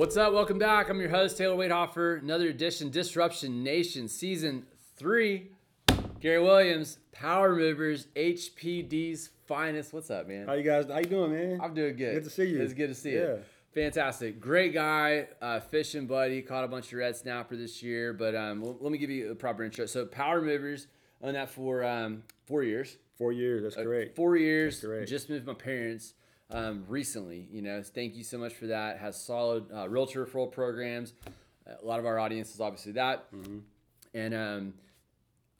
What's up? Welcome back. I'm your host, Taylor Waithofer. Another edition, Disruption Nation, Season 3. Gary Williams, Power Movers, HPD's finest. What's up, man? How you guys? How you doing, man? I'm doing good. Good to see you. It's good to see Yeah. you. Fantastic. Great guy, uh, fishing buddy. Caught a bunch of red snapper this year. But um, let me give you a proper intro. So, Power Movers, owned that for um, four years. Four years. That's Uh, correct. Four years. correct. Just moved my parents um, recently. You know, thank you so much for that. Has solid uh, realtor referral programs. A lot of our audience is obviously that. Mm-hmm. And um,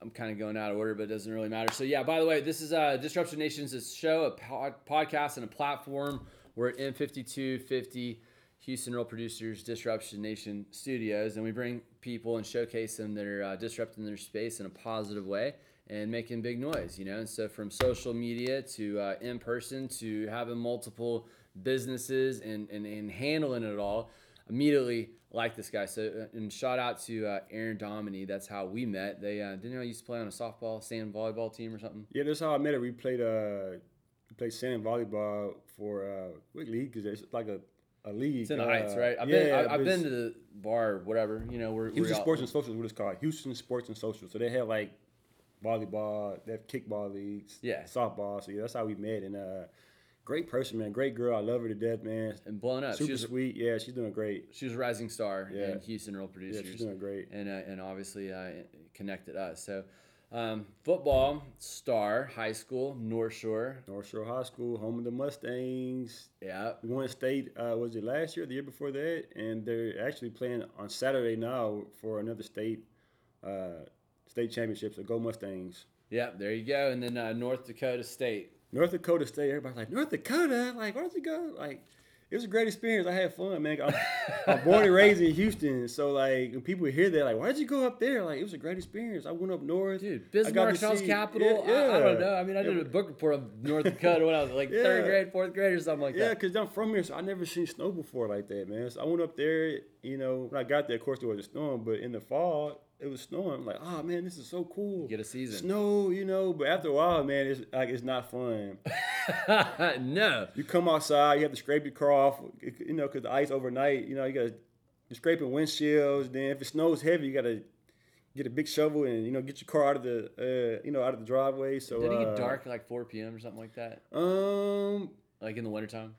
I'm kind of going out of order, but it doesn't really matter. So yeah, by the way, this is uh, Disruption Nations, a show, a pod- podcast, and a platform. We're at M5250 Houston Real Producers Disruption Nation Studios, and we bring people and showcase them that are uh, disrupting their space in a positive way and making big noise. You know, and so from social media to uh, in person to having multiple businesses and, and and handling it all immediately like this guy. So, uh, and shout out to uh, Aaron Domini. That's how we met. They uh, didn't know I used to play on a softball, sand volleyball team or something. Yeah, that's how I met her. We played uh, we played sand volleyball for uh, what league? Because it's like a, a league. It's in the uh, Heights, right? I've yeah, been, I, I've been to the bar, whatever. You know, we're, we're Houston all- Sports and Social is what it's called. Houston Sports and Social. So they have like volleyball, they have kickball leagues, Yeah. softball. So yeah, that's how we met. And uh, great person, man. Great girl. I love her to death, man. and blown up. Super She was, sweet. Yeah, she's doing great. she was a rising star Yeah. in Houston Real Producers. Yeah, she's doing great. and uh, and obviously uh, connected us. So, um, football star, high school, North Shore. North Shore High School, home of the Mustangs. Yeah, We won state. Uh, was it last year, the year before that? And they're actually playing on Saturday now for another state, uh, state championships. So go Mustangs. yeah. There you go. And then uh, North Dakota State. North Dakota State. Everybody's like North Dakota. Like where'd you go? Like it was a great experience. I had fun, man. I'm, I'm born and raised in Houston, so like when people hear that, like why'd you go up there? Like it was a great experience. I went up north. Dude, Bismarck, to Charles Capital. Yeah, I, I don't know. I mean, I did a book report of North Dakota when I was like Yeah. third grade, fourth grade, or something like Yeah, that. because I'm from here, so I never seen snow before like that, man. So I went up there, you know, when I got there, of course, there was a storm, but in the fall, it was snowing. I'm like, oh, man, this is so cool. Get a season. Snow, you know, but after a while, man, it's like it's not fun. no. You come outside, you have to scrape your car off, you know, because the ice overnight, you know, you got to you're scraping windshields. Then if it snows heavy, you got to get a big shovel and you know get your car out of the uh, you know out of the driveway. So Did it uh, get dark like 4 p.m. or something like that? Um. Like in the wintertime?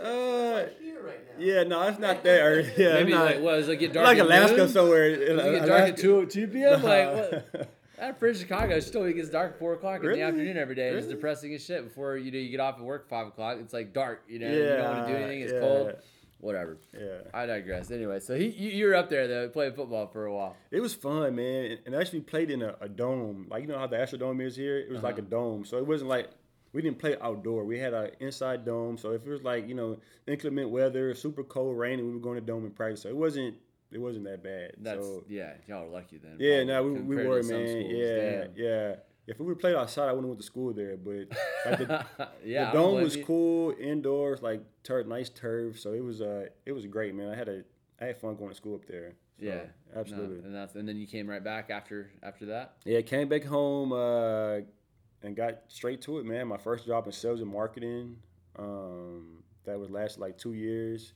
Uh. here right now. Yeah. No, it's not there. early. Yeah. Maybe it's not, like, what, does it get dark like Alaska noon? somewhere. Does it get dark at 2, 2 p.m.? Like, what? Nah. Out for Chicago, it still gets dark at 4 o'clock in the afternoon every day. It's depressing as shit before you know you get off at work 5 o'clock. It's like dark, you know? you don't want to do anything. It's yeah. cold. Whatever. Yeah. I digress. Anyway, so he, you, you were up there, though, playing football for a while. It was fun, man, and I actually played in a, a dome. Like you know how the Astrodome is here. It was like a Uh-huh. dome, so it wasn't like we didn't play outdoor. We had an inside dome. So if it was like you know inclement weather, super cold, raining, we were going to dome and practice. So it wasn't it wasn't that bad. That's, so, yeah, y'all are lucky then. yeah, no, we, we were man. schools. Yeah, Damn. yeah. If we would played outside, I wouldn't have went to school there. But like the, yeah, the dome was you. cool indoors, like turf, nice turf. So it was uh it was great, man. I had a I had fun going to school up there. So, Yeah, no, absolutely. and that's and then you came right back after after that. Yeah, came back home uh, and got straight to it, man. My first job in sales and marketing. Um, that was last like two years,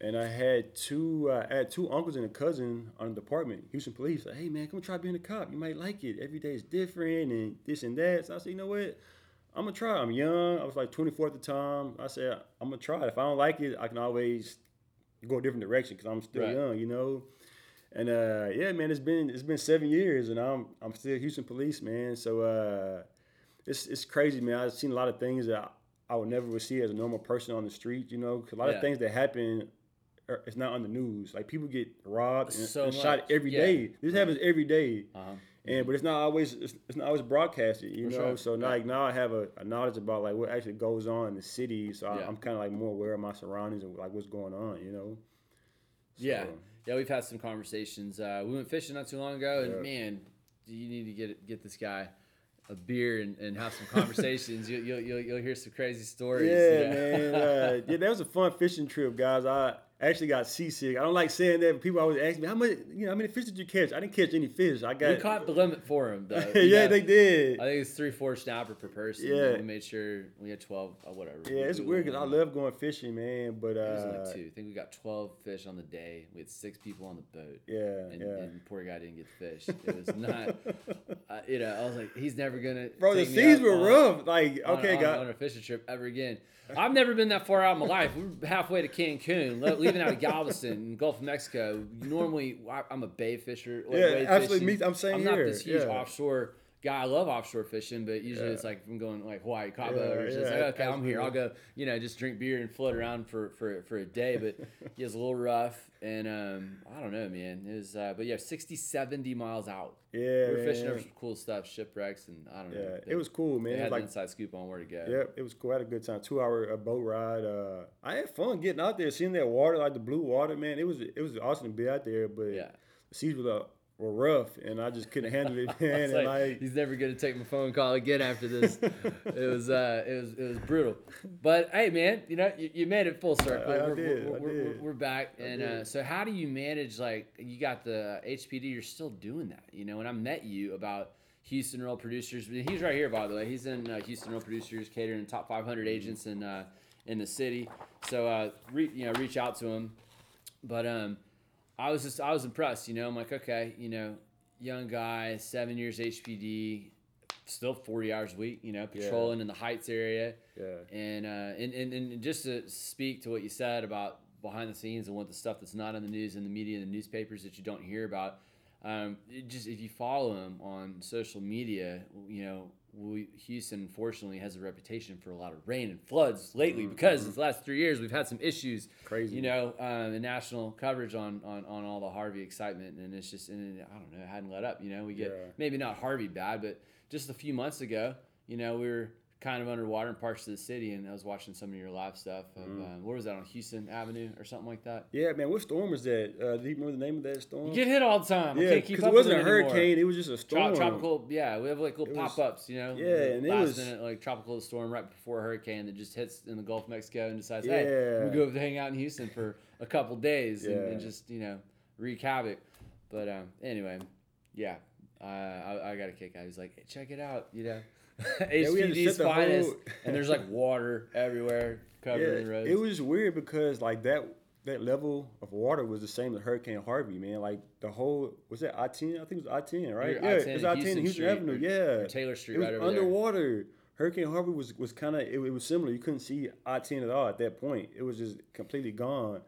and I had two. Uh, I had two uncles and a cousin on the department, Houston Police. Like, hey man, come try being a cop. You might like it. Every day is different and this and that. So I said, you know what? I'm gonna try. I'm young. I was like 24 at the time. I said, I'm gonna try. If I don't like it, I can always go a different direction because I'm still Right. young, you know. And uh, yeah, man, it's been it's been seven years, and I'm I'm still Houston police, man. So uh, it's it's crazy, man. I've seen a lot of things that I, I would never would see as a normal person on the street, you know. 'cause a lot Yeah. of things that happen, are, it's not on the news. Like people get robbed and, So and shot every yeah. day. This happens every day. Uh-huh. And but it's not always it's, it's not always broadcasted, you For know. sure. So Yeah. like now I have a, a knowledge about like what actually goes on in the city. So I, Yeah. I'm kind of like more aware of my surroundings and like what's going on, you know. Yeah, So, yeah, we've had some conversations. Uh, we went fishing not too long ago, and Yeah. man, you need to get get this guy a beer and, and have some conversations. you, you'll, you'll you'll hear some crazy stories. Yeah, know? man. Uh, yeah, that was a fun fishing trip, guys. I actually got seasick. I don't like saying that, but people always ask me how much, you know, how many fish did you catch? I didn't catch any fish. I got. we caught the limit for him though. yeah, know, they did. I think it's three four snapper per person. Yeah. we made sure we had twelve. Uh, whatever. Yeah, it's We- weird because I love going fishing, man. But It was uh, only two. I think we got twelve fish on the day. We had six people on the boat. yeah, and, yeah. and poor guy didn't get the fish. It was not, uh, you know. I was like, he's never gonna. Bro, the seas were on- rough. Like, okay, on, guys. on a fishing trip ever again. I've never been that far out in my life. We We're halfway to Cancun, leaving out of Galveston, Gulf of Mexico. Normally, I'm a bay fisher. Yeah, absolutely. fishing. Me- I'm saying I'm not here, this huge yeah. offshore guy. I love offshore fishing, but usually Yeah. it's like I'm going like Hawaii, Cabo, Yeah, or it's just yeah, like, okay, I'm here. I'll go, you know, just drink beer and float around for for, for a day. But was a little rough, and um, I don't know, man. It was, uh, but yeah, 60, 70 miles out. Yeah, we were fishing over some cool stuff, shipwrecks, and I don't know. Yeah, it was cool, man. They had Like, inside scoop on where to go. Yep, it was cool. I had a good time. Two hour uh, boat ride. Uh, I had fun getting out there, seeing that water, like the blue water, man. It was it was awesome to be out there, but Yeah. the seas were were rough, and I just couldn't handle it, man. Like, like, he's never gonna take my phone call again after this. it was uh, it was it was brutal. But hey, man, you know you, you made it full circle. I- I we're, did, We're, I we're, did. we're back, and uh, so how do you manage? Like you got the HPD, you're still doing that. You know, when I met you about Houston Real Producers, he's right here by the way. He's in uh, Houston Real Producers, catering to top 500 Mm-hmm. agents in uh, in the city. So uh, re, you know, reach out to him. But um, I was just I was impressed. You know, I'm like, okay, you know, young guy, seven years HPD, still 40 hours a week. You know, Yeah. patrolling in the Heights area, yeah, and uh, and, and and just to speak to what you said about behind the scenes and what the stuff that's not in the news and the media and the newspapers that you don't hear about. Um, it just if you follow him on social media, you know, we, Houston unfortunately has a reputation for a lot of rain and floods lately because the last three years we've had some issues crazy. you know, um, the national coverage on, on, on all the Harvey excitement, and it's just, and I don't know, it hadn't let up. You know, we get Yeah. maybe not Harvey bad, but just a few months ago, you know, we were kind of underwater in parts of the city, and I was watching some of your live stuff. Of, Mm-hmm. um, what was that on Houston Avenue or something like that? yeah, man. What storm was that? Uh, do you remember the name of that storm? You get hit all the time. Yeah, because it wasn't a it anymore. hurricane; it was just a storm. tropical, yeah, we have like little pop ups, you know. Yeah, and it was- minute like tropical storm right before a hurricane that just hits in the Gulf of Mexico and decides, Yeah. hey, we go hang out in Houston for a couple days and, and just you know wreak havoc. But um, anyway, yeah, uh, I, I got a kick out. He's like, hey, check it out, you know, we had to HPD's the finest, whole- and there's like water everywhere covering the roads. It was weird because like that that level of water was the same as Hurricane Harvey, man. Like the whole was that I ten? I think it was I ten, right? You're yeah, I-10 it was I ten Houston Avenue. or- yeah, or Taylor Street it was right over there. underwater. Hurricane Harvey was was kind of it, it was similar. You couldn't see I ten at all at that point. It was just completely gone.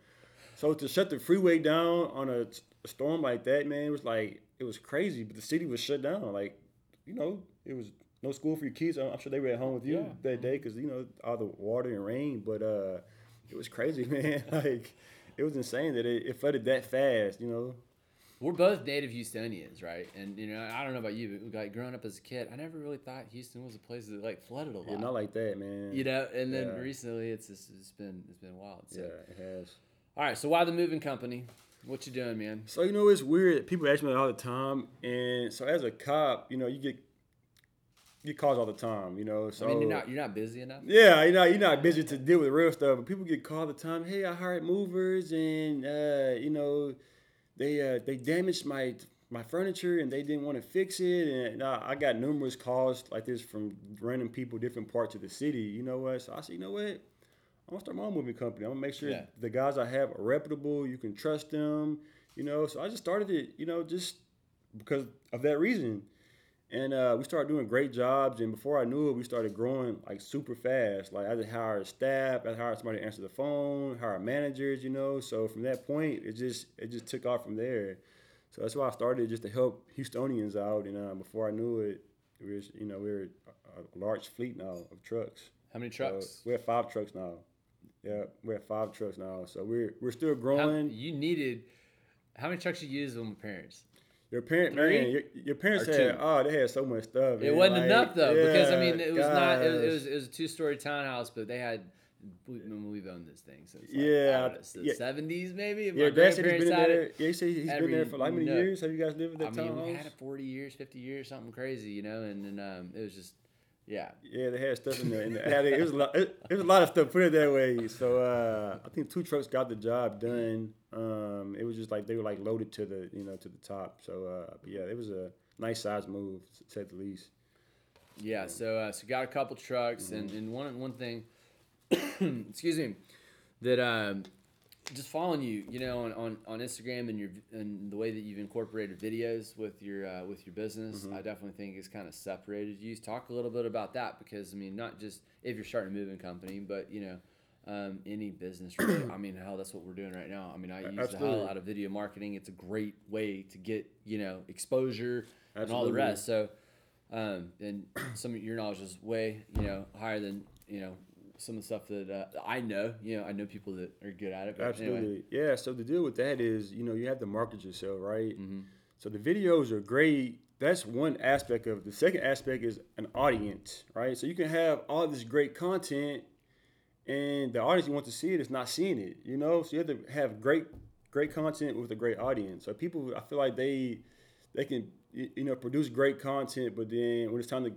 So to shut the freeway down on a, a storm like that, man, it was like it was crazy. But the city was shut down. Like you know, it was no school for your kids. I'm I'm sure they were at home with you Yeah. that day because you know all the water and rain. But uh, it was crazy, man. like it was insane that it, it flooded that fast. You know. We're both native Houstonians, right? And you know, I don't know about you, but like growing up as a kid, I never really thought Houston was a place that like flooded a lot. Yeah, not like that, man. you know, and then Yeah. recently it's just, it's been it's been wild. So. Yeah, it has. All right, so why the moving company? What you doing, man? So you know it's weird. People ask me that all the time, and so as a cop, you know you get you get calls all the time. You know, so I mean, you're not you're not busy enough. Yeah, you know, you're not busy to deal with real stuff, but people get called all the time. Hey, I hired movers, and uh, you know, they uh, they damaged my my furniture, and they didn't want to fix it. And uh, I got numerous calls like this from random people, different parts of the city. You know what? So I said, you know what? I'm gonna start my own moving company. I'm gonna make sure Yeah. the guys I have are reputable. You can trust them. You know, so I just started it. You know, just because of that reason. And uh, we started doing great jobs, and before I knew it, we started growing like super fast. Like I just hired staff, I hired somebody to answer the phone, hired managers, you know. So from that point, it just it just took off from there. So that's why I started just to help Houstonians out. And uh, before I knew it, we was you know we were a, large fleet now of trucks. How many So trucks? we have five trucks now. Yeah, we have five trucks now. So we're we're still How- growing. you needed how many trucks you used with my parents? Your parent, Three? man, your, your parents Or had two? oh they had so much stuff. It man, wasn't like, enough though, because I mean, it was not. It was, it was, it was a two story townhouse, but they had we, when we've owned this thing since like, Yeah, know, the yeah. 70s maybe. if Yeah, my Dad said he's grandparents been had there. it. Yeah, he said he's been there for like how many nook. years? Have you guys lived at I that mean, we townhouse? had it 40 years, 50 years, something crazy, you know, and then um, it was just, yeah. Yeah, they had stuff in there. In the attic. It was a lot. It, it was a lot of stuff. Put it that way. So uh, I think two trucks got the job done. Um, it was just like they were like loaded to the you know to the top. So uh, but yeah, it was a nice size move to say the least. Yeah, so uh, so got a couple trucks, and, and one one thing, excuse me, that um, just following you, you know, on, on, on Instagram and your and the way that you've incorporated videos with your uh, with your business, I definitely think it's kind of separated you. Talk a little bit about that because I mean, not just if you're starting a moving company, but you know. Um, any business, really. I mean, hell, that's what we're doing right now. I mean, I use Absolutely. hell out of video marketing. It's a great way to get you know exposure and all the rest. So, um, and some of your knowledge is way you know higher than you know some of the stuff that uh, I know. You know, I know people that are good at it. Absolutely. Anyway. Yeah. So the deal with that is, you know, you have to market yourself, right? Mm-hmm. So the videos are great. That's one aspect of it. The second aspect is an audience, right? So you can have all this great content, and the audience you want to see it is not seeing it. You know, so you have to have great, great content with a great audience. So people, I feel like they, they can, you know, produce great content, but then when it's time to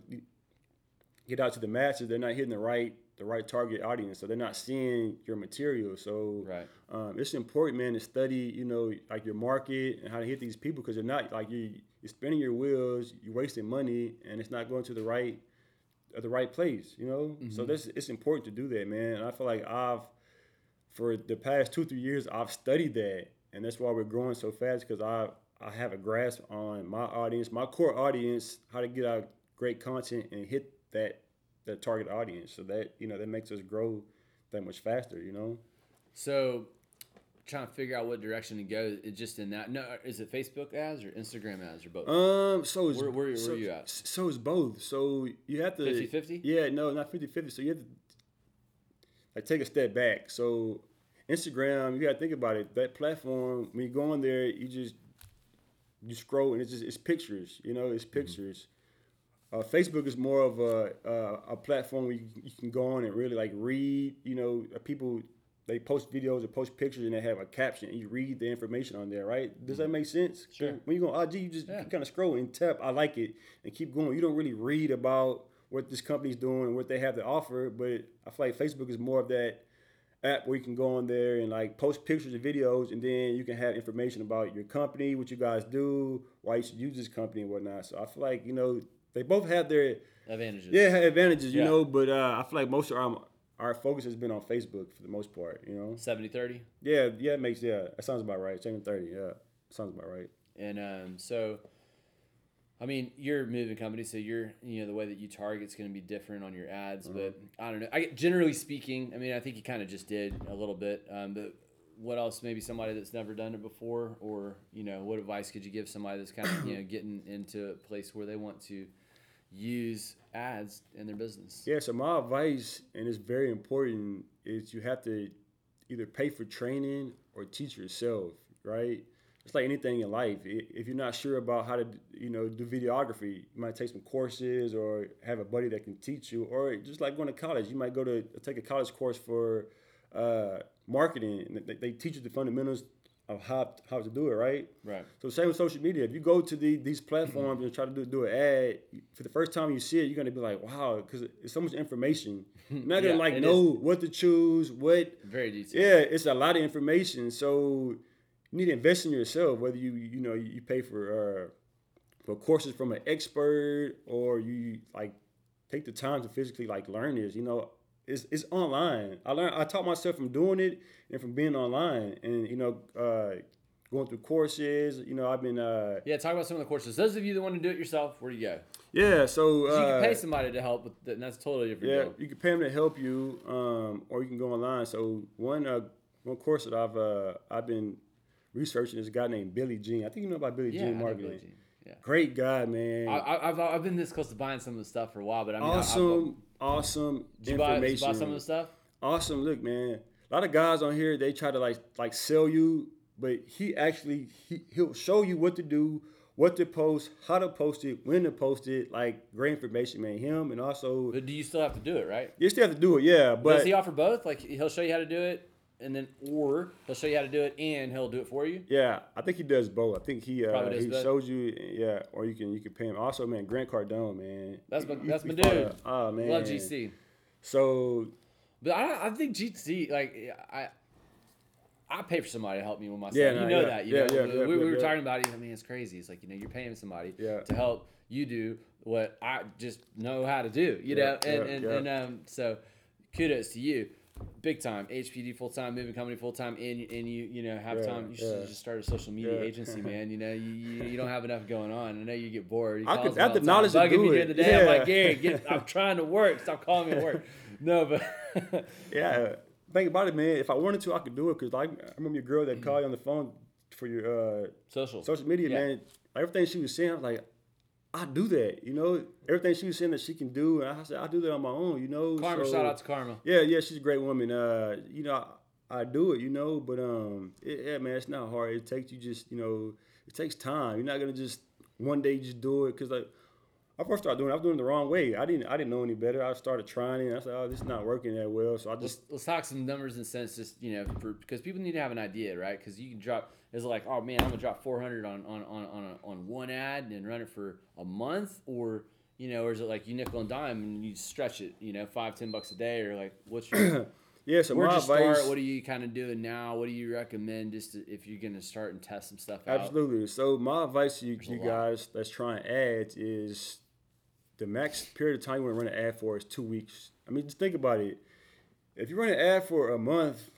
get out to the masses, they're not hitting the right the right target audience, so they're not seeing your material. So Right. um, it's important, man, to study, you know, like your market and how to hit these people because they're not like you. You're spinning your wheels, you're wasting money, and it's not going to the right, uh, the right place. You know, so this it's important to do that, man. And I feel like I've, for the past two three years, I've studied that, and that's why we're growing so fast because I I have a grasp on my audience, my core audience, how to get out great content and hit that that target audience. So that you know that makes us grow that much faster. You know. So, trying to figure out what direction to go. It just in that. No, is it Facebook ads or Instagram ads or both? Um, so it's, Where- where- where so, you at? So it's both. So you have to 50-50? Yeah, no, not 50-50. So you have to like take a step back. So Instagram, you gotta think about it. That platform, when you go on there, you just you scroll and it's just it's pictures. You know, Mm-hmm. it's pictures. Uh, Facebook is more of a uh, a platform where you, you can go on and really like read. You know, uh, people they post videos or post pictures and they have a caption and you read the information on there, right? Does that make sense? Mm-hmm. Sure. When you go on IG, you just Yeah. kind of scroll and tap, I like it, and keep going. You don't really read about what this company's doing and what they have to offer, but I feel like Facebook is more of that app where you can go on there and like post pictures and videos, and then you can have information about your company, what you guys do, why you should use this company and whatnot. So I feel like you know they both have their Advantages. yeah advantages, you Yeah. know, but uh, I feel like most of our our focus has been on Facebook for the most part, you know. 70 30. Yeah, yeah, it makes yeah, that sounds about right. Seven thirty, yeah, sounds about right. And um, so, I mean, you're a moving company, so you're you know the way that you target is going to be different on your ads. But I don't know. I generally speaking, I mean, I think you kind of just did a little bit. Um, but what else? Maybe somebody that's never done it before, or you know, what advice could you give somebody that's kind of you know getting into a place where they want to use ads in their business? Yeah, so my advice, and it's very important, is you have to either pay for training or teach yourself, right? It's like anything in life. If you're not sure about how to, you know, do videography, you might take some courses or have a buddy that can teach you, or just like going to college, you might go to take a college course for uh, marketing. They, they teach you the fundamentals of how how to do it, right? Right. So same with social media. If you go to the, these platforms and try to do, do an ad, for the first time you see it, you're gonna be like, wow, because it's so much information. You're not gonna Yeah, like know what to choose, what. Very detailed. Yeah, it's a lot of information. So you need to invest in yourself. Whether you you know you pay for uh, for courses from an expert or you like take the time to physically like learn this. You know, it's it's online. I learned I taught myself from doing it and from being online, and you know, uh, going through courses. You know, I've been uh, Yeah. Talk about some of the courses. Those of you that want to do it yourself, where do you go? yeah. So 'Cause you uh, can pay somebody to help with that, and that's totally different Yeah, deal. you can pay them to help you, um, or you can go online. So one uh, one course that I've uh, I've been researching is a guy named Billy Gene. I think you know about Billy Yeah, I Gene marketing. Yeah. Great guy, man. I, I- I've, I've been this close to buying some of the stuff for a while, but I mean, I- I've- awesome, you buy, information. buy some of the stuff? awesome. Look, man. A lot of guys on here they try to like like sell you, but he actually he, he'll show you what to do, what to post, how to post it, when to post it, like great information, man. Him and also But do you still have to do it, right? you still have to do it, yeah. But Does he offer both? Like he'll show you how to do it, and then or he'll show you how to do it and he'll do it for you. yeah, I think he does both. I think he uh, he both. shows you, yeah, or you can you can pay him. Also, man, Grant Cardone, man, That's my that's my dude. Oh man, Love GC. So But I, I think GC like I. I pay for somebody to help me with my Yeah, stuff. no, you know yeah, that. You yeah, know, yeah, we, yeah, we yeah, were yeah. talking about it. I mean, it's crazy. It's like you know, you're paying somebody Yeah. to help you do what I just know how to do. You Yeah, know, and yeah, and, yeah. and um, so kudos to you, big time. HPD full time, moving company full time, and you- and you you know have Yeah, time. You should yeah. just start a social media Yeah. agency, man. You know, you, you, you don't have enough going on. I know you get bored. You I could- us I have all the knowledge to do it. the day. I'm like Yeah. Gary, get, I'm trying to work. Stop calling me at work. No, but yeah, think about it, man. If I wanted to, I could do it. Cause like I remember your girl that called you on the phone for your uh, social. social media, man. Everything she was saying, I was like, I do that. You know, everything she was saying that she can do, and I said I do that on my own. You know, Karma, So- shout out to Karma. Yeah, yeah, she's a great woman. Uh, you know, I, I do it, you know, but um, it, yeah, man, it's not hard. It takes you just, you know, it takes time. You're not gonna just one day just do it because like. I first started doing it. I was doing it the wrong way. I didn't. I didn't know any better. I started trying it. And I said, "Oh, this is not working that well." So I Let's, just let's talk some numbers and cents, just you know, for, because people need to have an idea, right? Because you can drop. It's like, oh man, I'm gonna drop 400 on on on on, a, on one ad and run it for a month, or you know, or is it like you nickel and dime and you stretch it, you know, five ten bucks a day, or like what's your yeah. So where'd my you start? advice, What are you kind of doing now? What do you recommend just to, if you're gonna start and test some stuff out? Absolutely. So my advice to you, you guys that's trying ads is the max period of time you want to run an ad for is two weeks. I mean, just think about it. If you run an ad for a month,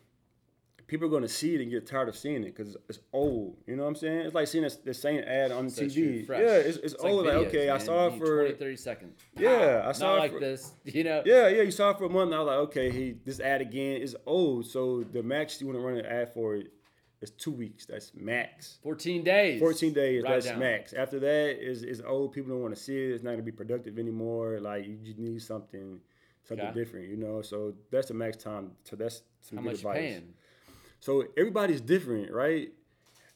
people are going to see it and get tired of seeing it because it's old. You know what I'm saying? It's like seeing the same ad on So TV. Yeah, it's, it's, old. Like, videos, okay, I saw it for 20, 30 seconds. Yeah, I saw Not it like for- this, you know. yeah, yeah. You saw it for a month. And I was like, okay, he this ad again is old. So the max you want to run an ad for is two weeks. That's max. 14 days. 14 days, it that's down. max. After that is is old. People don't want to see it. It's not gonna be productive anymore. Like you just need something something Okay. different, you know. So that's the max time. So that's some How good much advice. paying? So everybody's different, right?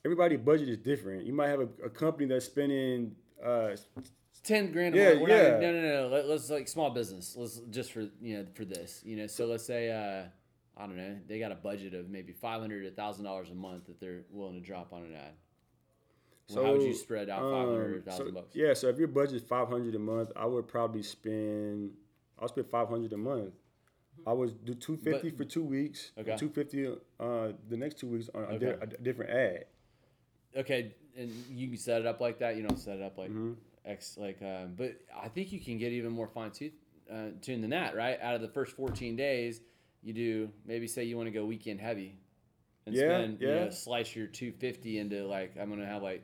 Everybody's budget is different. You might have a, a company that's spending uh, ten grand. A Yeah, month. We're yeah. Not, no, no, no. Let, let's like small business. Let's just for you know for this. You know, so let's say uh, I don't know. They got a budget of maybe five hundred to thousand dollars a month that they're willing to drop on an ad. So how would you spread out five hundred um, thousand so- bucks? Yeah, so if your budget is five hundred a month, I would probably spend. I'll spend five hundred a month. I was do two fifty for two weeks. Okay. Two fifty uh, the next two weeks on a, di- a different ad. Okay, and you can set it up like that. You don't set it up like Mm-hmm. X like. Um, but I think you can get even more fine tooth uh, tuned than that, right? Out of the first fourteen days, you do maybe say you want to go weekend heavy, and Yeah, spend you know slice your two fifty into like I'm gonna have like.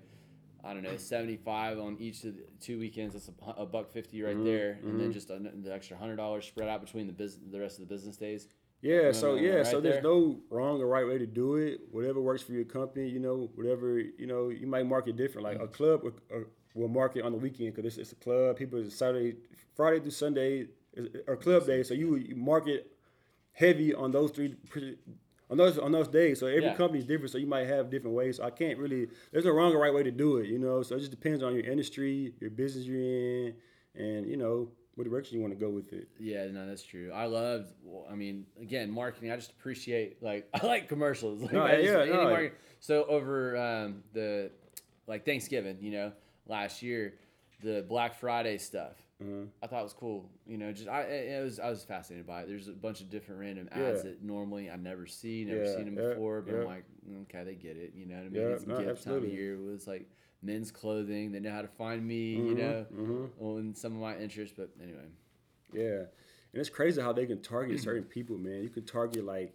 I don't know, seventy five on each of the two weekends. That's a, a buck fifty right Mm-hmm, there, and then just an, the extra hundred dollars spread out between the business, the rest of the business days. Yeah, so no, yeah, right so there's there. no wrong or right way to do it. Whatever works for your company, you know, whatever you know, you might market different. Like a club will, uh, will market on the weekend because it's, it's a club. People it's Saturday, Friday through Sunday or club day. so you, you market heavy on those three on those on those days. So every Yeah. company is different, so you might have different ways. So I can't really. There's no wrong or right way to do it, you know. So it just depends on your industry, your business you're in, and you know what direction you want to go with it. Yeah, no, that's true. I loved. well, I mean, again, marketing. I just appreciate like I like commercials. Like, No, just- yeah, any no. market- So over um, the like Thanksgiving, you know, last year, the Black Friday stuff. Mhm. I thought it was cool. You know, just I it was I was fascinated by it. There's a bunch of different random ads Yeah. that normally I never see, never Yeah, seen them yeah, before. But. I'm like, "Mm, okay, they get it. You know what I mean? Yeah, it's a no, gift time of year. It was like men's clothing. They know how to find me. You Mhm, know, mhm. on some of my interests. But anyway, Yeah, and it's crazy how they can target certain people, man. You can target like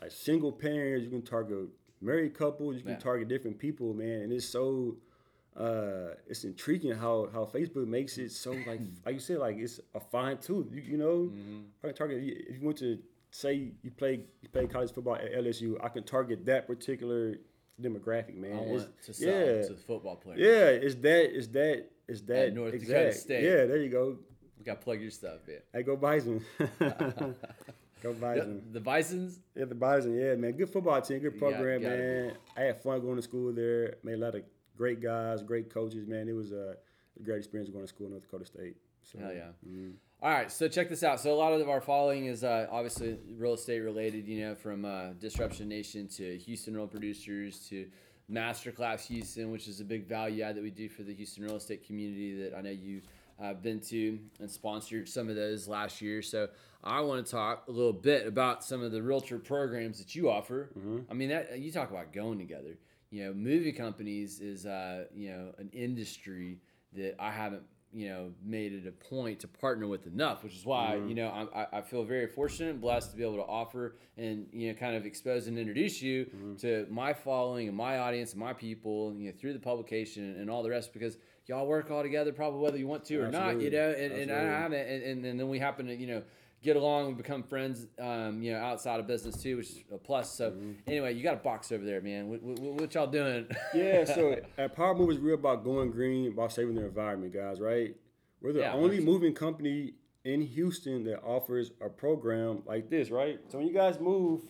like single parents, you can target married couples, you can target different people, man. And it's so uh it's intriguing how how Facebook makes it so like like you said like it's a fine tooth. You, you know, Mm-hmm. I can target if you went to say you play you play college football at LSU, I can target that particular demographic, man. I It's- want to yeah. to football players. Yeah, it's that, it's that, it's that. North Dakota. State. Yeah, there you go. We got to plug your stuff, man. Hey, go Bison. go Bison. the Bisons, Yeah, the Bison. Yeah, man. Good football team. Good program, man. I had fun going to school there. Made a lot of great guys, great coaches, man. It was a, great experience going to school in North Dakota State. So, Hell yeah. mhm. All right, so check this out. So a lot of our following is uh, obviously real estate related. You know, from uh, Disruption Nation to Houston Real Producers to Masterclass Houston, which is a big value add that we do for the Houston real estate community that I know you have been to and sponsored some of those last year. So I want to talk a little bit about some of the realtor programs that you offer. I mean, that you talk about going together. You know, movie companies is uh, you know an industry that I haven't you know made it a point to partner with enough, which is why you know I, I- feel very fortunate and blessed to be able to offer and you know kind of expose and introduce you to my following and my audience and my people you know through the publication and all the rest because y'all work all together probably whether you want to or not you know and, and I haven't and, and, and then we happen to you know get along and become friends um, you know outside of business too which is a plus so anyway you got a box over there man what, what, what y'all doing Yeah, so at Power Movers, we're about going green, about saving the environment, guys, right? We're the Yeah, only 100%. moving company in Houston that offers a program like this, right? So when you guys move,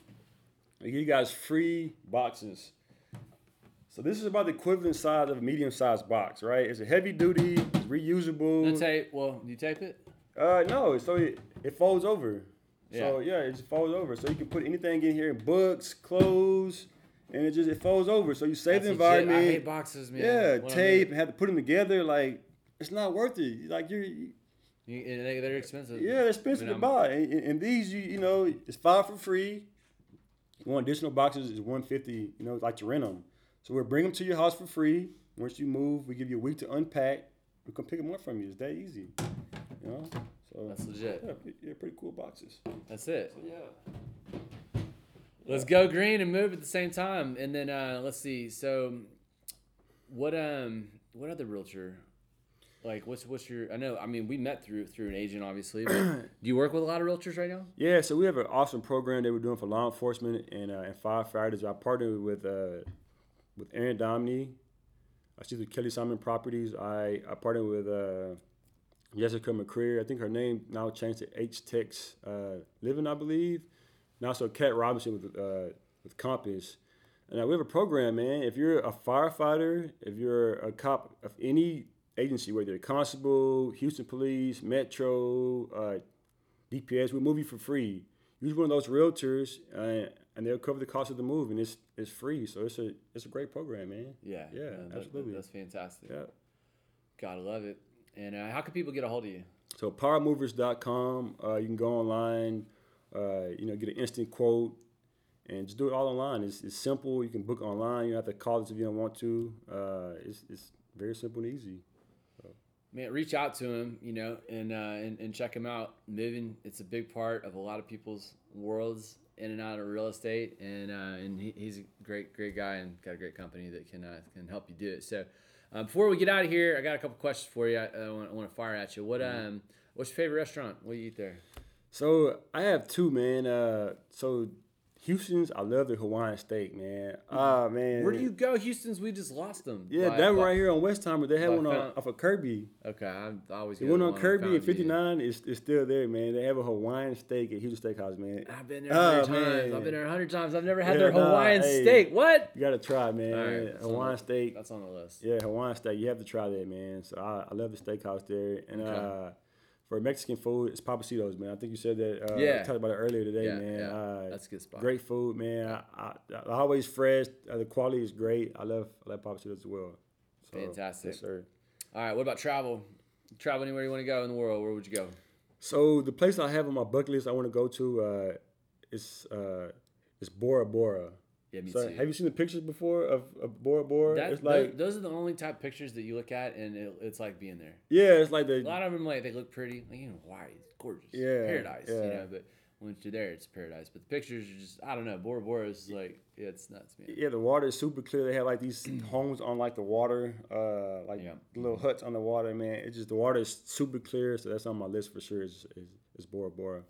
we give you guys free boxes. So this is about the equivalent size of a medium-sized box, right? It's a heavy duty, it's reusable. the tape well you tape it Uh, no, so it, it folds over. So Yeah. yeah, it just folds over. So you can put anything in here, books, clothes, and it just it folds over. So you save That's the legit. environment. I hate boxes man Yeah, I'm tape, and have to put them together. Like it's not worth it. Like you're, you- they, they're expensive yeah, they're expensive I mean, to buy. And, and- and these, you you know, it's five for free. One additional boxes is one fifty. You know, like to rent them. So we'll bring them to your house for free. Once you move, we give you a week to unpack. We can pick them up from you. It's that easy. You know, so That's legit. Yeah, pretty- yeah, pretty cool boxes. that's it So, Yeah. Let's go green and move at the same time. And then uh, let's see. So, what um, what other realtor? Like, what's what's your? I know. I mean, we met through through an agent, obviously. But do you work with a lot of realtors right now? Yeah, so we have an awesome program that we're doing for law enforcement and uh, and firefighters. I partnered with uh, with Aaron Domney. She's with Kelly Simon Properties. I I partnered with uh, Jessica McCreer. I think her name now changed to H Tex uh, Living, I believe. And also Kat Robinson with uh, with Compass. And uh, we have a program, man. If you're a firefighter, if you're a cop of any agency, whether you're a constable, Houston Police, Metro, uh, DPS, we'll move you for free. Use one of those realtors, uh, and they'll cover the cost of the move, and it's it's free. So it's a it's a great program, man. Yeah. Yeah, no, that- absolutely. that's fantastic. Yeah. Gotta love it. And uh, how can people get a hold of you? So powermovers.com, uh, you can go online, uh, you know, get an instant quote, and just do it all online. It's, it's simple. You can book online. You don't have to call us if you don't want to. Uh, it's, it's very simple and easy. Man, reach out to him, you know, and uh, and, and check him out. Moving, it's a big part of a lot of people's worlds in and out of real estate, and uh, and he, he's a great great guy and got a great company that can uh, can help you do it. So, uh, before we get out of here, I got a couple questions for you. I, I, want, I want to fire at you. What um, what's your favorite restaurant? What do you eat there? So I have two, man. Uh, so Houston's, I love the Hawaiian steak, man. Ah, man. Where do you go? Houston's, we just lost them. Yeah, by- that one by- right here on Westheimer. They had one on, off of Kirby. Okay, I'm always The go one on Kirby View. 59 is, is still there, man. They have a Hawaiian steak at Houston Steakhouse, man. I've been there a Oh, hundred times. man. I've been there a hundred times. I've never had Yeah, their nah, Hawaiian hey. steak. What? You gotta try, man. Right, Hawaiian the- steak. That's on the list. Yeah, Hawaiian steak. You have to try that, man. So I, I love the steakhouse there. And Okay. uh, for Mexican food, it's Papasitos, man. I think you said that. Uh, Yeah. Talked about it earlier today, Yeah, man. yeah. Uh, That's a good spot. Great food, man. I, I, I always fresh. Uh, the quality is great. I love I love Papasitos as well. So, Fantastic. Yes, sir. All right, what about travel? Travel anywhere you want to go in the world. Where would you go? So the place I have on my bucket list I want to go to uh, is uh, is Bora Bora. Yeah, me So too. have you seen the pictures before of, of Bora Bora? That, it's like those are the only type pictures that you look at, and it, it's like being there. yeah, it's like A lot of them, like they look pretty, like you know, it's gorgeous, Yeah, paradise, you know. But once you're there, it's paradise. But the pictures are just, I don't know. Bora Bora is like, yeah, it's nuts, man. yeah the water is super clear. They have like these homes on like the water, uh, like Yeah. little huts on the water. Man, it's just the water is super clear. So that's on my list for sure. Is is, is Bora Bora.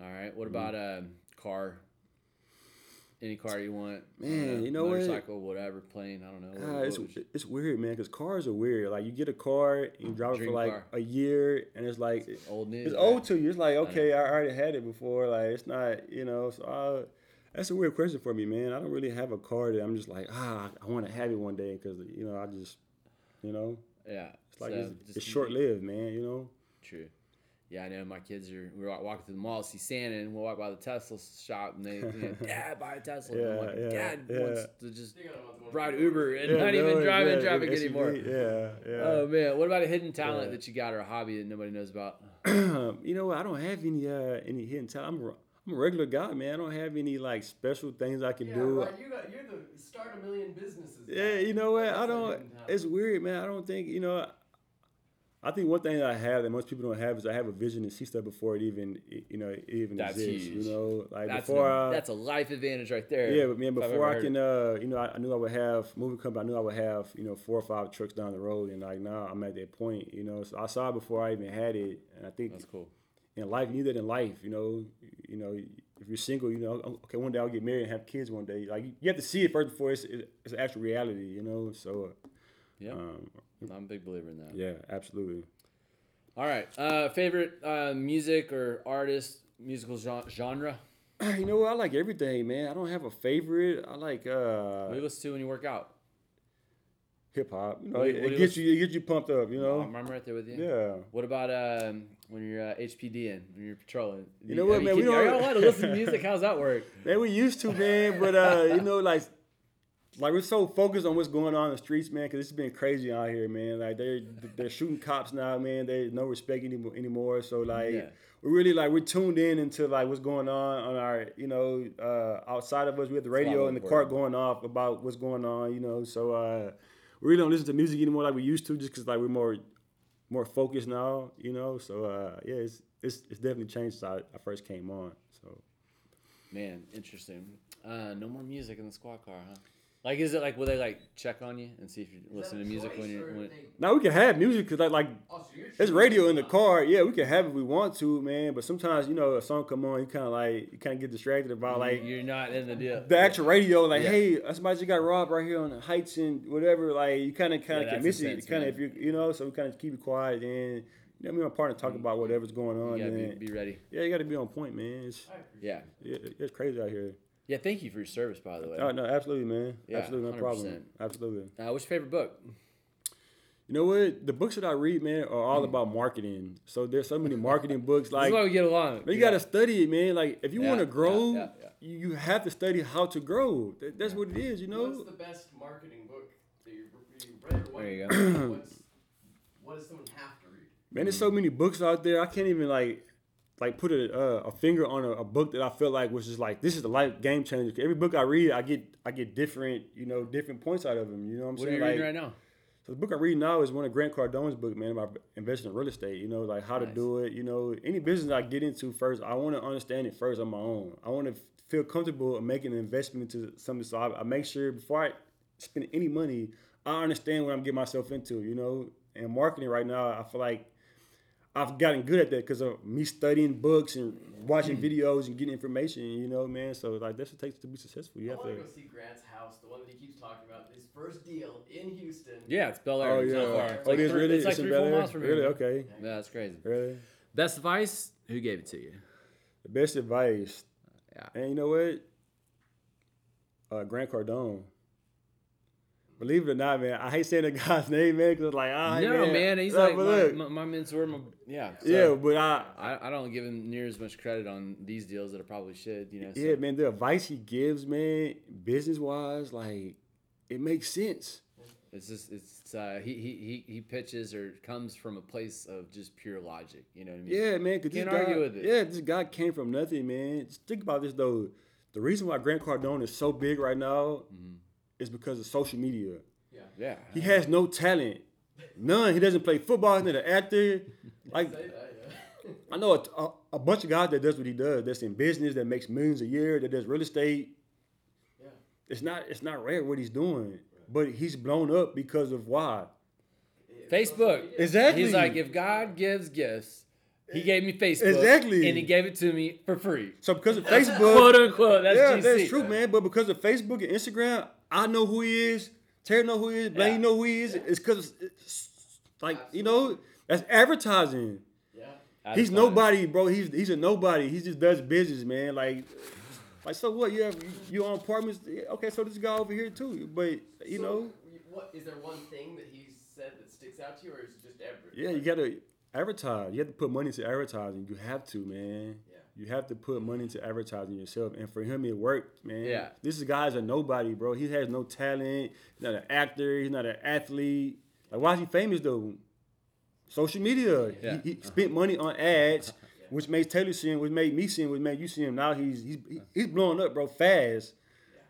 All right, what Mm-hmm. about um, car? Any car you want? Man, Uh, you know what? motorcycle, whatever, plane. I don't know. What- Ah, what it's you- it's weird, man, because cars are weird. Like you get a car, and you drive it for like car. a year, and it's like old news. it's right? old to you. It's like okay, I already had it before. Like it's not, you know. So I, That's a weird question for me, man. I don't really have a car that I'm just like, ah, I want to have it one day because you know I just, you know, Yeah. it's like so it's, it's short lived, man. You know. True. Yeah, I know my kids are. We were walking through the mall, see Santa, and we'll walk by the Tesla shop, and they, you know, Dad, buy a Tesla. and I'm Yeah, like, yeah, Dad yeah. wants to just They got 'em on the one ride Uber and Yeah, not no, even drive in traffic SUV, anymore. Yeah, yeah. Oh man, what about a hidden talent Yeah. that you got or a hobby that nobody knows about? you know what? I don't have any uh any hidden talent. I'm a, I'm a regular guy, man. I don't have any like special things I can Yeah, do. right. You got, you're the start a million businesses. Yeah, guy. you know what? That's I a don't. It's weird, man. I don't think you know. I think one thing that I have that most people don't have is I have a vision to see stuff before it even you know it even That's exists. huge. You know, like That's before. an- I, that's a life advantage right there. yeah, but man, before I can, uh, you know, I, I knew I would have movie company. I knew I would have, you know, four or five trucks down the road, and like now I'm at that point, you know. So I saw it before I even had it, and I think That's cool. in life, that in life, you know. You know, if you're single, you know, okay, one day I'll get married and have kids one day. Like you have to see it first before it's it's an actual reality, you know. So, Yeah, um, I'm a big believer in that. yeah, absolutely. All right, uh, favorite uh, music or artist, musical genre? You know what? I like everything, man. I don't have a favorite. I like uh, What do you listen to when you work out? hip hop. You know, What it, you- what it you gets you, it gets you pumped up. You know, I'm, I'm right there with you. yeah. What about um, when you're uh, HPDing, when you're patrolling? You know what, man, we keep- Are don't- y'all to listen to music? How's that work? Man, we used to, man, but uh, you know, like, like we're so focused on what's going on in the streets, man, because it's been crazy out here, man. Like they're they're shooting cops now, man. There's no respect anymore. anymore. So like, Yeah. we're really like we're tuned in into like what's going on on our, you know, uh, outside of us. We have the radio and the cart going off about what's going on, you know. So uh, we really don't listen to music anymore like we used to, just because like we're more more focused now, you know. So uh, yeah, it's it's it's definitely changed since I, I first came on. So. Man, interesting. Uh, no more music in the squad car, huh? Like, is it like will they like check on you and see if you're Is that listening a to music when you're when? they- Now we can have music because like like Oh, so it's radio in the now. car. Yeah, we can have it if we want to, man. But sometimes you know a song come on, you kind of like you kind of get distracted about like you're not in the deal. the actual radio. Like, Yeah. hey, uh, somebody just got robbed right here on the heights and whatever. Like you kind of kind Yeah, of can that's miss it. intense, Kind of if you you know, so we kind of keep it quiet and. You know, me and my partner talk mm. about whatever's going on. You gotta and be, be ready. yeah, you got to be on point, man. It's, Yeah, yeah, it's crazy out here. Yeah. Thank you for your service, by the way. Oh, no, absolutely, man. Yeah, absolutely, no problem. 100%. Absolutely. Uh, what's your favorite book? You know what? The books that I read, man, are all about marketing. So there's so many marketing books. This Like is why we get along. But you Yeah. gotta study it, man. Like if you Yeah, want to grow, yeah, yeah. You, you have to study how to grow. That, that's what it is, you know. What's the best marketing book that you, you read? What, There you go. What does someone have to read? Man, there's so many books out there. I can't even like like put a uh, a finger on a, a book that I felt like was just like this is the life game changer. Every book I read, I get I get different you know different points out of them. You know what I'm saying? What are you reading right now? So the book I read now is one of Grant Cardone's book, man, about investing in real estate. You know, like how to do it. You know, any business I get into first, I want to understand it first on my own. I want to feel comfortable making an investment into something. So I, I make sure before I spend any money, I understand what I'm getting myself into. You know, and marketing right now, I feel like I've gotten good at that because of me studying books and watching videos and getting information. You know, man. So like that's what it takes to be successful. You I have to. to go see Grant's house, the one that he keeps talking about. His first deal in Houston. Yeah, it's Bel Air. Oh It's yeah. far. It's oh, like it is three- really. It's like It's in three, Bel four Air? miles from Really? Okay. Yeah, that's crazy. Really. Best advice? Who gave it to you? The best advice. Yeah. And you know what? Uh, Grant Cardone. Believe it or not, man, I hate saying the guy's name, man, because like, ah, no, man, he's Uh, like my, my, my mentor. My, yeah, so yeah, but I, I, I don't give him near as much credit on these deals that I probably should. You know. So. yeah, man, the advice he gives, man, business wise, like, it makes sense. It's just it's uh, he, he he he pitches or comes from a place of just pure logic. You know what I mean? Yeah, man, because this Can't guy, argue with it. yeah, this guy came from nothing, man. Just think about this though. The reason why Grant Cardone is so big right now Mm-hmm. Is because of social media. Yeah. Yeah. He has no talent, none. He doesn't play football. He's not an actor. Like Say that, yeah. I know a, a, a bunch of guys that does what he does. That's in business. That makes millions a year. That does real estate. Yeah. It's not. It's not rare what he's doing. But he's blown up because of why. Facebook. Exactly. He's like, if God gives gifts, He gave me Facebook. Exactly. And He gave it to me for free. So because of Facebook. Quote unquote. That's yeah, GC. that's true, man. But because of Facebook and Instagram, I know who he is. Terry know who he is. Blaine Yeah. know who he is. It's because, like you know, that's advertising. Yeah. That's he's nobody, bro. He's he's a nobody. He just does business, man. Like Like, so what? You have you own apartments? Okay, so this guy over here too. But you So, know, what is there one thing that he said that sticks out to you, or is it just every? yeah, you gotta advertise. You have to put money into advertising. You have to, man. Yeah. You have to put money into advertising yourself. And for him, it worked, man. Yeah. This guy's a nobody, bro. He has no talent. He's not an actor. He's not an athlete. Like, why is he famous though? Social media. Yeah. He, he spent money on ads, which made Taylor see him, which made me see him, which made you see him. Now he's he's uh-huh. he's blowing up, bro, fast.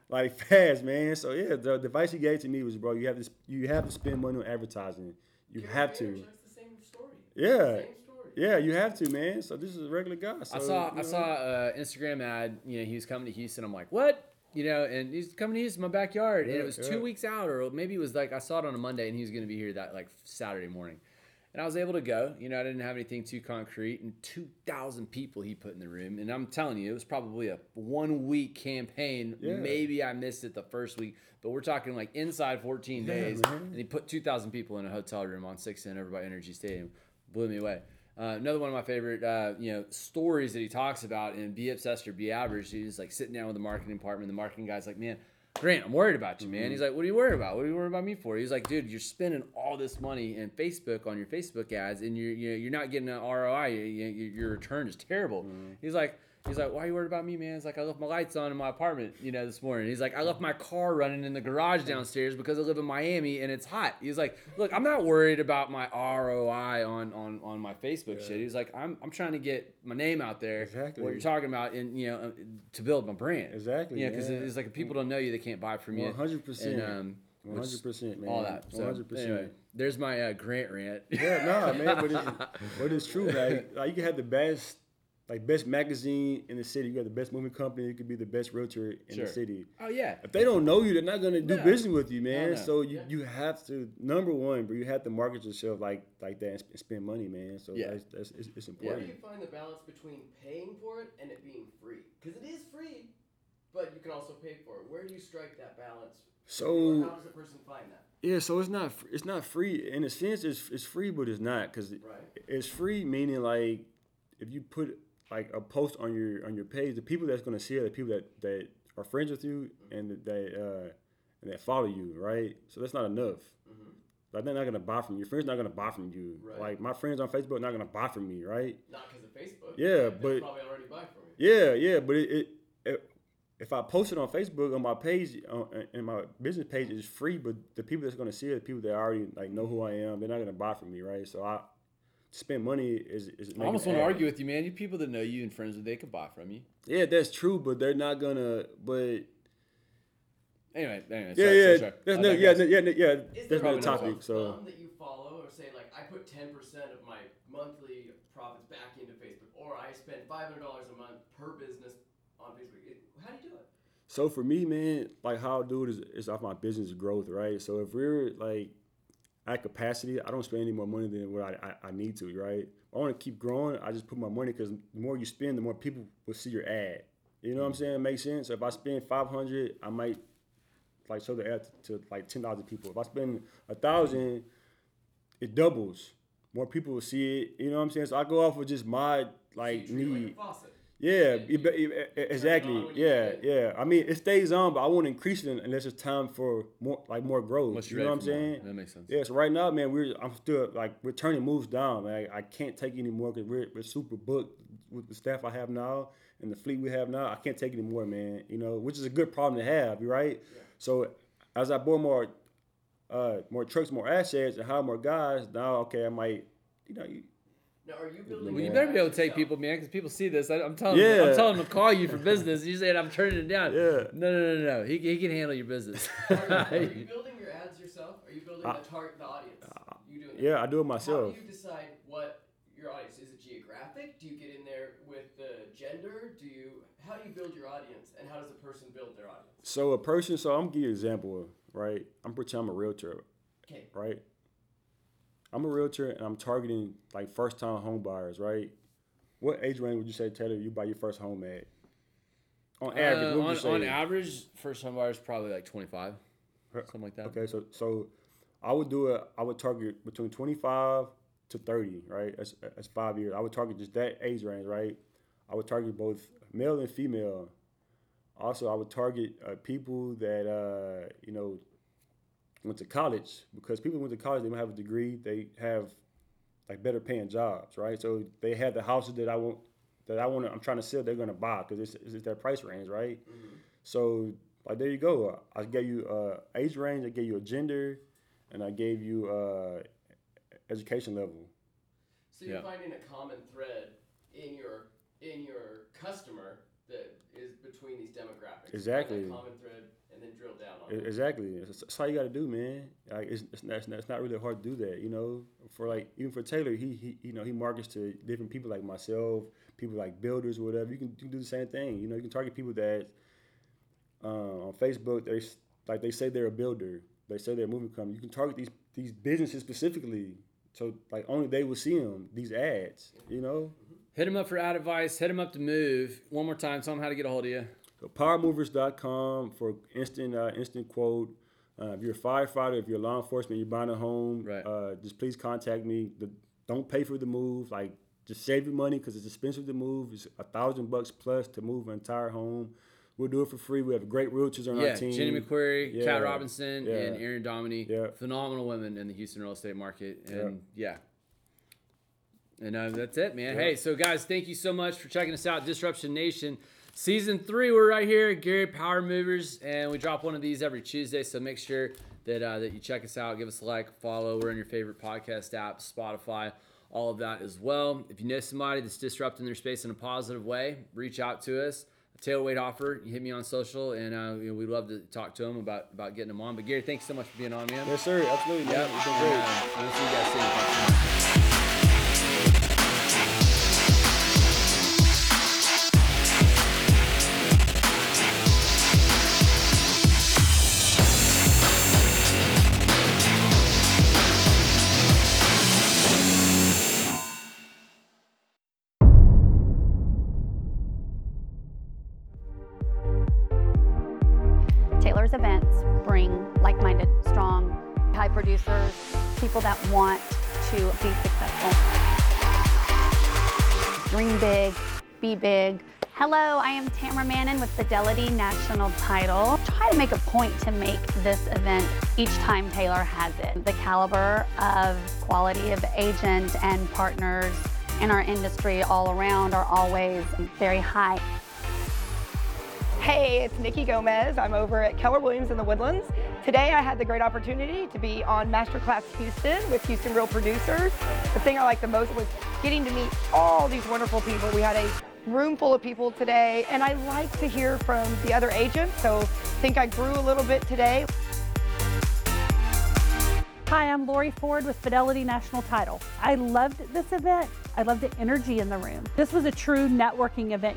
Like fast, man. So yeah, the, the advice he gave to me was, bro, you have to you have to spend money on advertising. You Gary have to. Vaynerchuk's the same story. Yeah. Same story. Yeah, you have to, man. So this is a regular guy. So, I saw you I saw a uh, Instagram ad. You know, he was coming to Houston. I'm like, what? You know, and he's coming to Houston, my backyard, and it was yeah. two weeks out, or maybe it was like I saw it on a Monday, and he was going to be here that like Saturday morning, and I was able to go. You know, I didn't have anything too concrete, and two thousand people he put in the room, and I'm telling you, it was probably a one week campaign. Yeah. Maybe I missed it the first week, but we're talking like inside 14 days, and he put two thousand people in a hotel room on 6th over by Energy Stadium. Blew me away. Uh, another one of my favorite, uh, you know, stories that he talks about in Be Obsessed or Be Average. He's like sitting down with the marketing department. The marketing guy's like, "Man, Grant, I'm worried about you, man." He's like, "What are you worried about? What are you worried about me for?" He's like, "Dude, you're spending all this money in Facebook on your Facebook ads, and you're you're, you're not getting an ROI. You, you, your return is terrible." He's like. He's like, why are you worried about me, man? It's like I left my lights on in my apartment, you know, this morning. He's like, I left my car running in the garage downstairs because I live in Miami and it's hot. He's like, look, I'm not worried about my ROI on on on my Facebook shit. He's like, I'm I'm trying to get my name out there. Exactly. What you're talking about, and you know, to build my brand. Exactly, Yeah, because man. it's like if people don't know you, they can't buy from you. 100%. Um, One hundred percent, man. all that. One hundred percent. There's my uh, Grant rant. Yeah, nah, man, but it's, but it's true. Like, like you can have the best, like best magazine in the city. You got the best moving company. You could be the best realtor in Sure. the city. oh yeah. If they don't know you, they're not gonna do No. business with you, man. no. So you, Yeah. you have to number one, bro. You have to market yourself like like that and sp- spend money, man. So Yeah. that's, that's it's, it's important. Where do you find the balance between paying for it and it being free? Because it is free, but you can also pay for it. Where do you strike that balance? So how does a person find that? yeah, so it's not it's not free in a sense. It's it's free, but it's not because Right. it's free meaning like if you put like a post on your on your page, the people that's gonna see it, are the people that that are friends with you and that uh and that follow you, right? So that's not enough. Mhm. Like they're not gonna buy from you. Your friends not gonna buy from you. Right. Like my friends on Facebook not gonna buy from me, right? Not because of Facebook. Yeah, but- probably already buy from you. Yeah, yeah, but it, it, it if I post it on Facebook on my page on, and my business page is free, but the people that's gonna see it, the people that already like know who I am, they're not gonna buy from me, right? So I spend money is is I making almost an want to argue with you, man. You people that know you and friends that they could buy from you. Yeah, that's true, but they're not gonna. But Anyway, anyway. yeah, sorry, yeah, sorry, sorry. that's I no, yeah, no- yeah, no- yeah. Is That's there another a topic. So thumb that you follow, or say like I put ten percent of my monthly profits back into Facebook, or I spend five hundred dollars a month per business on Facebook? It, how do you do it? So for me, man, like how I do it is, is off my business growth, right? So if we're like at capacity, I don't spend any more money than what I, I, I need to, right? I want to keep growing. I just put my money because the more you spend, the more people will see your ad. You know what I'm saying? Makes sense. So if I spend 500, I might like show the ad to, to like 10,000 people. If I spend a thousand, it doubles. More people will see it. You know what I'm saying? So I go off with just my like So you like a need. Faucet. Yeah, And you be- you you- e- turn it exactly. on when you Yeah, yeah. I mean, it stays on, but I won't increase it unless it's time for more, like more growth. Unless you know what I'm for more. saying? That makes sense. Yeah. So right now, man, we're I'm still like we're turning moves down. Like I can't take any more because we're we're super booked with the staff I have now and the fleet we have now. I can't take any more, man. You know, which is a good problem to have. You right? So as I bought more, uh, more trucks, more assets, and hire more guys, now okay, I might, you know, you, Now, are you building? Well, you your better be able ads to take yourself? people, man, because people see this. I, I'm telling them, Yeah. I'm telling them to call you for business. You saying I'm turning it down. Yeah. No, no, no, no. He, he can handle your business. Are you, are you building your ads yourself? Are you building I- the target, the audience? Uh, you doing? yeah, I do it How myself. do you decide what your audience is? It geographic? Do you get in there with the gender? Do you? How do you build your audience? And how does a person build their audience? So a person, so I'm gonna give you an example, right? I'm pretend I'm a realtor, Okay. right? I'm a realtor and I'm targeting like first time home buyers, right? What age range would you say, Taylor, you buy your first home at? On average, Uh, what would on, on average, first home buyers probably like 25, something like that. Okay, so so I would do it. I would target between 25 to 30, right? That's, that's five years. I would target just that age range, right? I would target both male and female. also I would target uh, people that uh, you know went to college because people went to college they don't have a degree they have like better paying jobs right so they have the houses that I want that I want I'm trying to sell they're gonna buy because it's, it's that price range right so like there you go I gave you uh, age range I gave you a gender and I gave you uh, education level So you're Yeah. finding a common thread in your in your customer that is between these demographics. Exactly. that common thread and then drill down on it. Exactly. That's, that's all you got to do, man. Like it's, it's, not, it's not- really hard to do that, you know. For like even for Taylor, he, he you know he markets to different people like myself, people like builders or whatever. You can, you can do the same thing. You know, you can target people that uh, on Facebook they like they say they're a builder, they say they're a moving company. You can target these these businesses specifically, so like only they will see them these ads. You know. Hit them up for ad advice. Hit them up to move. One more time. Tell them how to get a hold of you. So powermovers.com for instant uh, instant quote. Uh, if you're a firefighter, if you're law enforcement, you're buying a home, Right. uh, just please contact me. The, don't pay for the move. Like, just save your money because it's expensive to move. It's a thousand bucks plus to move an entire home. We'll do it for free. We have great realtors on Yeah, our team. Jenny McQuarrie, Yeah. Kat Robinson, Yeah. and Aaron Dominy. Yeah. Phenomenal women in the Houston real estate market. And yeah. And uh, that's it, man. Hey, so guys, thank you so much for checking us out. Disruption Nation. Season three, we're right here at Gary Power Movers, and we drop one of these every Tuesday. So make sure that uh, that you check us out, give us a like, follow. We're in your favorite podcast app, Spotify, all of that as well. If you know somebody that's disrupting their space in a positive way, reach out to us. Taylor Wade Hoffer, you hit me on social, and uh, you know, we'd love to talk to them about about getting them on. But Gary, thanks so much for being on, man. Yes, sir. Absolutely. Yeah, It's been great. uh, we'll see you guys soon. Big. Hello, I am Tamara Mannon with Fidelity National Title. Try to make a point to make this event each time Taylor has it. The caliber of quality of agent and partners in our industry all around are always very high. Hey, it's Nikki Gomez. I'm over at Keller Williams in the Woodlands. Today I had the great opportunity to be on Masterclass Houston with Houston Real Producers. The thing I liked the most was getting to meet all these wonderful people. We had a room full of people today, and I like to hear from the other agents, so I think I grew a little bit today. Hi, I'm Lori Ford with Fidelity National Title. I loved this event. I loved the energy in the room. This was a true networking event.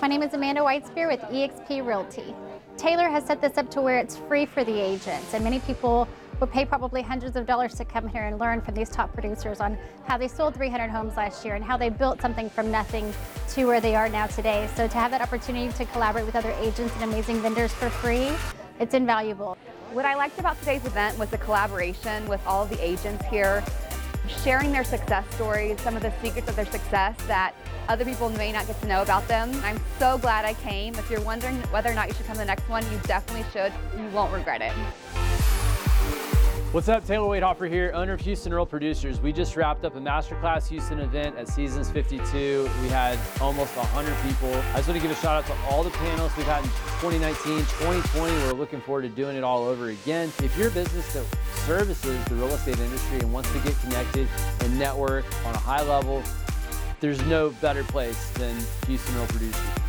My name is Amanda Whitespear with eXp Realty. Taylor has set this up to where it's free for the agents, and many people would pay probably hundreds of dollars to come here and learn from these top producers on how they sold 300 homes last year and how they built something from nothing to where they are now today. So to have that opportunity to collaborate with other agents and amazing vendors for free, it's invaluable. What I liked about today's event was the collaboration with all of the agents here, sharing their success stories, some of the secrets of their success that other people may not get to know about them. I'm so glad I came. If you're wondering whether or not you should come to the next one, you definitely should. You won't regret it. What's up, Taylor Wade Hoffer here, owner of Houston Real Producers. We just wrapped up a Masterclass Houston event at Seasons 52. We had almost 100 people. I just want to give a shout out to all the panels we've had in 2019, 2020. We're looking forward to doing it all over again. If you're a business that services the real estate industry and wants to get connected and network on a high level, there's no better place than Houston Real Producers.